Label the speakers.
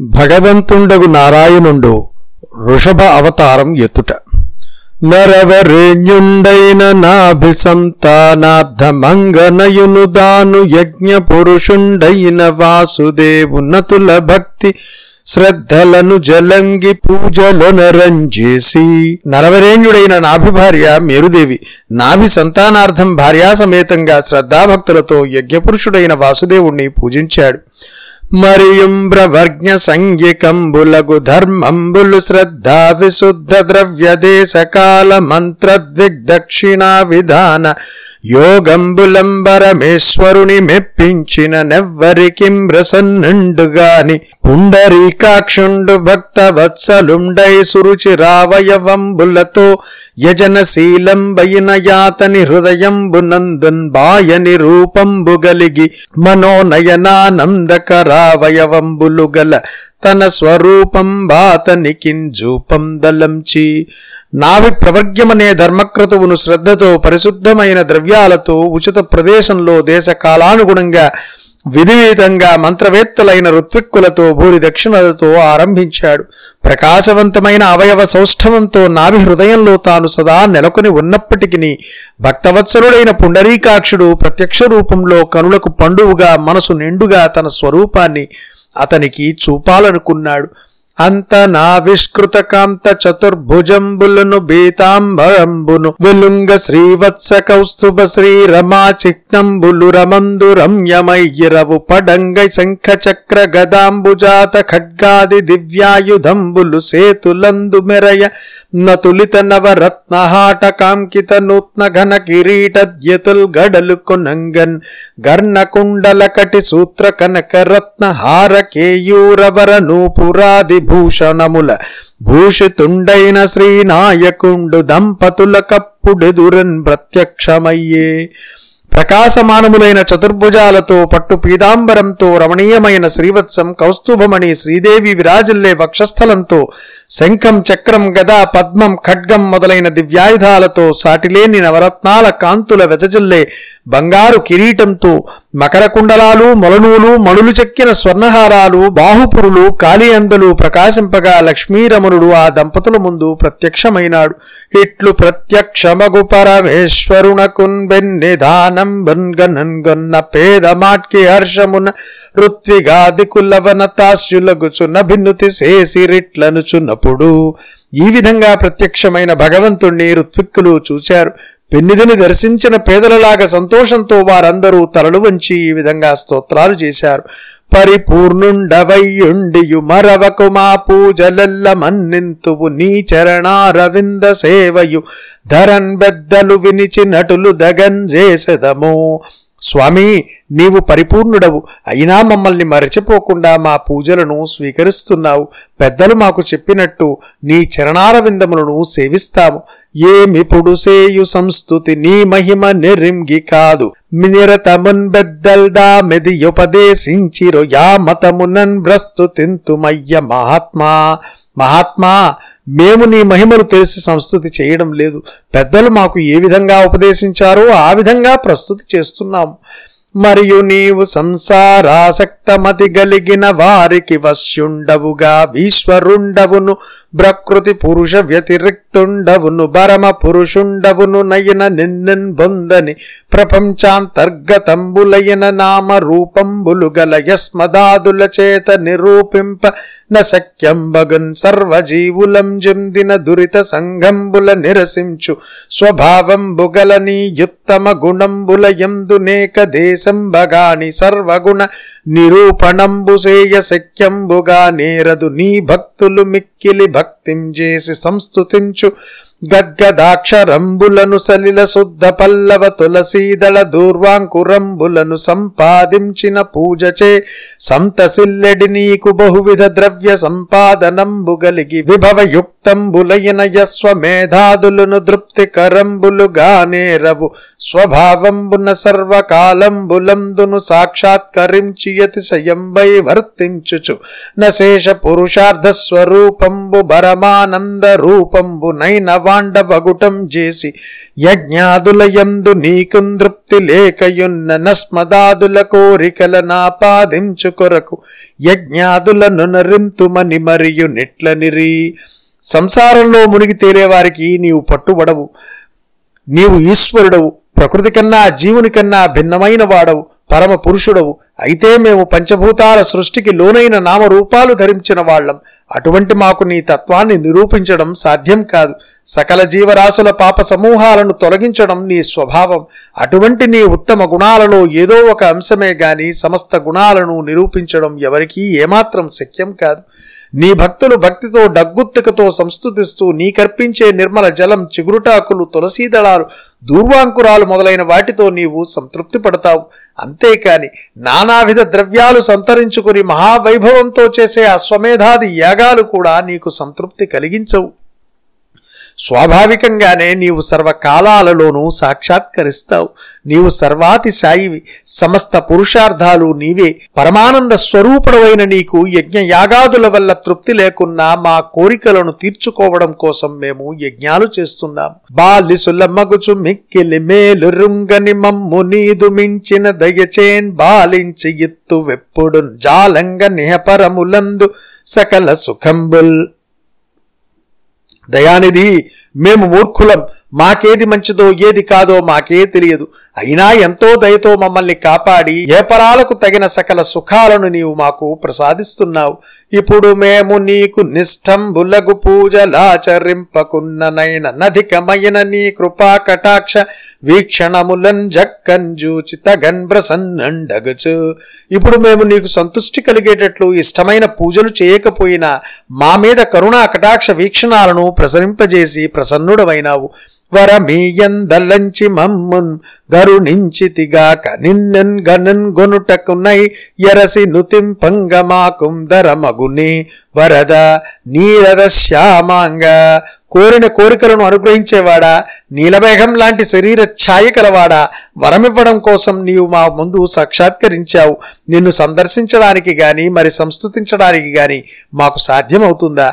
Speaker 1: భగవంతుండగు నారాయణుండు ఋషభ అవతారం ఎత్తుట. నరవరేణ్యుండైన నాభి సంతానార్థమంగనయును దాను యజ్ఞ పురుషుండైన వాసుదేవు నతుల భక్తి శ్రద్ధలను జలంగి పూజలొనరంజేసి. నరవరేణ్యుడైన నాభి భార్య మేరుదేవి నాభి సంతానార్థం భార్యా సమేతంగా శ్రద్ధాభక్తులతో యజ్ఞపురుషుడైన వాసుదేవుణ్ణి పూజించాడు. మరియుంబ్రవర్జ్ఞ సంజ్ఞికంబులగు ధర్మంబులు శ్రద్ధా విశుద్ధ ద్రవ్య దేశ మంత్రద్విగ్దక్షిణా విధాన యోగంబులంబరమేశ్వరుని మెప్పించిన నెవ్వరికిం రసన్నుండుగాని పుండరీకాక్షుండు భక్త వత్సలుండై సురుచి రావయవంబులతో యజనశీలంబైన యాతని హృదయంబునందున్ బాయని రూపంబుగలిగి మనోనయనానందకరావయవంబులుగల తన స్వరూపం బాతనికింజూపం దలంచి నావి ప్రవర్గ్యమనే ధర్మక్రతువును శ్రద్ధతో పరిశుద్ధమైన ద్రవ్యాలతో ఉచిత ప్రదేశంలో దేశ కాలానుగుణంగా విధివిధంగా మంత్రవేత్తలైన ఋత్విక్కులతో భూరి దక్షిణలతో ఆరంభించాడు. ప్రకాశవంతమైన అవయవ సౌష్ఠవంతో నాభి హృదయంలో తాను సదా నెలకొని ఉన్నప్పటికీ భక్తవత్సరుడైన పుండరీకాక్షుడు ప్రత్యక్ష రూపంలో కనులకు పండువుగా మనసు నిండుగా తన స్వరూపాన్ని అతనికి చూపాలనుకున్నాడు. అంత నావిష్కృత కాంత చతుర్భుజంబులను బీతాంబరంబును వెలుంగ శ్రీవత్స కౌస్తుభ శ్రీ రమా చిహ్నంబులు రమందు రమ్యమయ్యిరవు పడంగై శంఖ చక్ర గదాంబుజాత ఖడ్గాది దివ్యాయుధంబులు సేతులందు మెరయ నతులిత నవరత్నహాట కాంకిత నూత్న ఘన కిరీటద్యతుల్ గడలు కొనంగన్ గర్ణ కుండల కటి సూత్ర కనక రత్న హార కేయూరవర నూపురాది విభూషణముల భూషితుండైన శ్రీనాయకుండు దంపతుల కప్పుడెదురన్ ప్రత్యక్షమయ్యే. ప్రకాశమానములైన చతుర్భుజాలతో పట్టు పీతాంబరంతో రమణీయమైన శ్రీవత్సం కౌస్తుభమణి శ్రీదేవి విరాజిల్లే వక్షస్థలంతో శంఖం చక్రం గదా పద్మం ఖడ్గం మొదలైన దివ్యాయుధాలతో సాటిలేని నవరత్నాల కాంతుల వెదజల్లే బంగారు కిరీటంతో మకర కుండలాలు మొలనూలు మణులు చెక్కిన స్వర్ణహారాలు బాహుపురులు కాళీయందలు ప్రకాశింపగా లక్ష్మీరమణుడు ఆ దంపతుల ముందు ప్రత్యక్షమైనాడు. ఇట్లు ప్రత్యక్షమగు పరమేశ్వరుణకున్ బెన్నిధానం బన్గనన్గొన్న పేద మాట్కి హర్షమున ఋత్విగాది కులవనతాస్యులగుచున భిన్నుతి అప్పుడు ఈ విధంగా ప్రత్యక్షమైన భగవంతుణ్ణి ఋత్విక్కులు చూశారు పెన్నిధిని దర్శించిన పేదలలాగా సంతోషంతో వారందరూ తలలు వంచి ఈ విధంగా స్తోత్రాలు చేశారు. పరిపూర్ణుండవయ్యుండియు మరవకుమా పూజలెల్ల మన్నింతువు నీ చరణారవింద సేవయు. ధరన్ బెద్దలు వినిచి నటులు దగన్ చేసెదము. స్వామి నీవు పరిపూర్ణుడవు. అయినా మమ్మల్ని మరచిపోకుండా మా పూజలను స్వీకరిస్తున్నావు. పెద్దలు మాకు చెప్పినట్టు నీ చరణారవిందములను సేవిస్తాము. ఏమిపుడు సేయు సంస్థుతి నీ మహిమ నిరింగి కాదు. నిరతమున్ బెద్దల్దా దామెది ఉపదేశించిరు యా మతమునన్ భ్రస్తుతింతుమయ్య మహాత్మా. మహాత్మా మేము నీ మహిమను తెలిసి సంస్థుతి చేయడం లేదు. పెద్దలు మాకు ఏ విధంగా ఉపదేశించారో ఆ విధంగా ప్రస్తుతి చేస్తున్నాము. మరియు నీవు సంసారాసక్తమతి గలిగిన వారికి వశ్యుండవుగా విశ్వరుండవును ప్రకృతి పురుష వ్యతిరిక్తుండవును భరమ పురుషుండవును నయన నిన్నెన్ బొందని ప్రపంచాంతర్గతంబులయన నామ రూపంబులు గల యస్మదాదుల చేత నిరూపింప న శక్యం సర్వజీవులం జిందిన దురిత సంఘంబుల నిరసించు స్వభావంబుగల నీ యుత్తమ గుణంబుల యందునేక శంభగాని సర్వగుణ నిరూపణంబుసేయ శక్యంబుగా నేరదు నీ భక్తులు మిక్కిలి భక్తి భక్తింజేసి సంస్థుతించు గద్గదాక్షరంబులను సలిల శుద్ధ పల్లవ తులసీదళ దూర్వాంకురంబులను సంపాదించిన పూజచే సంతసిల్లెడి నీకు బహువిధ ద్రవ్య సంపాదనంబు గలిగి విభవయుక్తంబులైన యస్వమేధాదులను తృప్తికరంబులుగానేరవు స్వభావంబున సర్వకాలంబులందును సాక్షాత్కరించి యతిశయంబై వర్తించుచు. నశేష పురుషార్థ స్వరూపంబు పరమానంద రూపంబు నైన వాండవగుటం చేసి యజ్ఞాదులయందు నీకు తృప్తి లేకయున్న నస్మదాదుల కోరికల నాపాదించు కొరకు యజ్ఞాదులను నరింతుమని మరియు నిట్లనిరి సంసారంలో మునిగి తేలేవారికి నీవు పట్టుబడవు. నీవు ఈశ్వరుడవు. ప్రకృతి కన్నా జీవుని కన్నా భిన్నమైన వాడవు. పరమ పురుషుడవు. అయితే మేము పంచభూతాల సృష్టికి లోనైన నామరూపాలు ధరించిన వాళ్ళం. అటువంటి మాకు నీ తత్వాన్ని నిరూపించడం సాధ్యం కాదు. సకల జీవరాశుల పాప సమూహాలను తొలగించడం నీ స్వభావం. అటువంటి నీ ఉత్తమ గుణాలలో ఏదో ఒక అంశమే గాని సమస్త గుణాలను నిరూపించడం ఎవరికీ ఏమాత్రం శక్యం కాదు. నీ భక్తులు భక్తితో డగ్గుత్తుకతో సంస్థుతిస్తూ నీకర్పించే నిర్మల జలం చిగురుటాకులు తులసీదళాలు దూర్వాంకురాలు మొదలైన వాటితో నీవు సంతృప్తి పడతావు అంతేకాని నానావిధ ద్రవ్యాలు సంతరించుకుని మహావైభవంతో చేసే అశ్వమేధాది యాగాలు కూడా నీకు సంతృప్తి కలిగించవు. స్వాభావికంగానే నీవు సర్వకాలాలలోనూ సాక్షాత్కరిస్తావు. నీవు సర్వాతి సాయివి సమస్త పురుషార్థాలు నీవే. పరమానంద స్వరూపుడవైన నీకు యజ్ఞ యాగాదుల వల్ల తృప్తి లేకున్నా మా కోరికలను తీర్చుకోవడం కోసం మేము యజ్ఞాలు చేస్తున్నాం. బాలిసుల మగుచు మిక్కిలి మేలు రుంగని మమ్ము నీదు మించిన దయచేన్ బాలించి ఎత్తు వెప్పుడు జాలంగ నిహపరములందు సకల సుఖంబుల్ దయానిధి మేము మూర్ఖులం. మాకేది మంచిదో ఏది కాదో మాకే తెలియదు. అయినా ఎంతో దయతో మమ్మల్ని కాపాడి ఏపరాలకు తగిన సకల సుఖాలను నీవు మాకు ప్రసాదిస్తున్నావు. ఇప్పుడు మేము నీకు నిష్టంబులగు పూజలాచరింపకున్ననైన నధికమైన నీ కృపా కటాక్ష వీక్షణములన్ జక్కంజూచి తగన్ ప్రసన్నండగచు ఇప్పుడు మేము నీకు సంతుష్టి కలిగేటట్లు ఇష్టమైన పూజలు చేయకపోయినా మా మీద కరుణా కటాక్ష వీక్షణాలను ప్రసరింపజేసి ప్రసన్నుడవైనావు. వరమీయందల్లంచి మమ్మున్ గరుణించితిగాక నిన్నన్ గనన్ గొనుటకునై ఎరసి నుతింపంగమాకుం మగుని వరద నీరద శ్యామాంగ కోరిన కోరికలను అనుగ్రహించేవాడా? నీలమేఘం లాంటి శరీర ఛాయ కలవాడా వరమివ్వడం కోసం నీవు మా ముందు సాక్షాత్కరించావు. నిన్ను సందర్శించడానికి గాని మరి సంస్థుతించడానికి గాని మాకు సాధ్యమవుతుందా?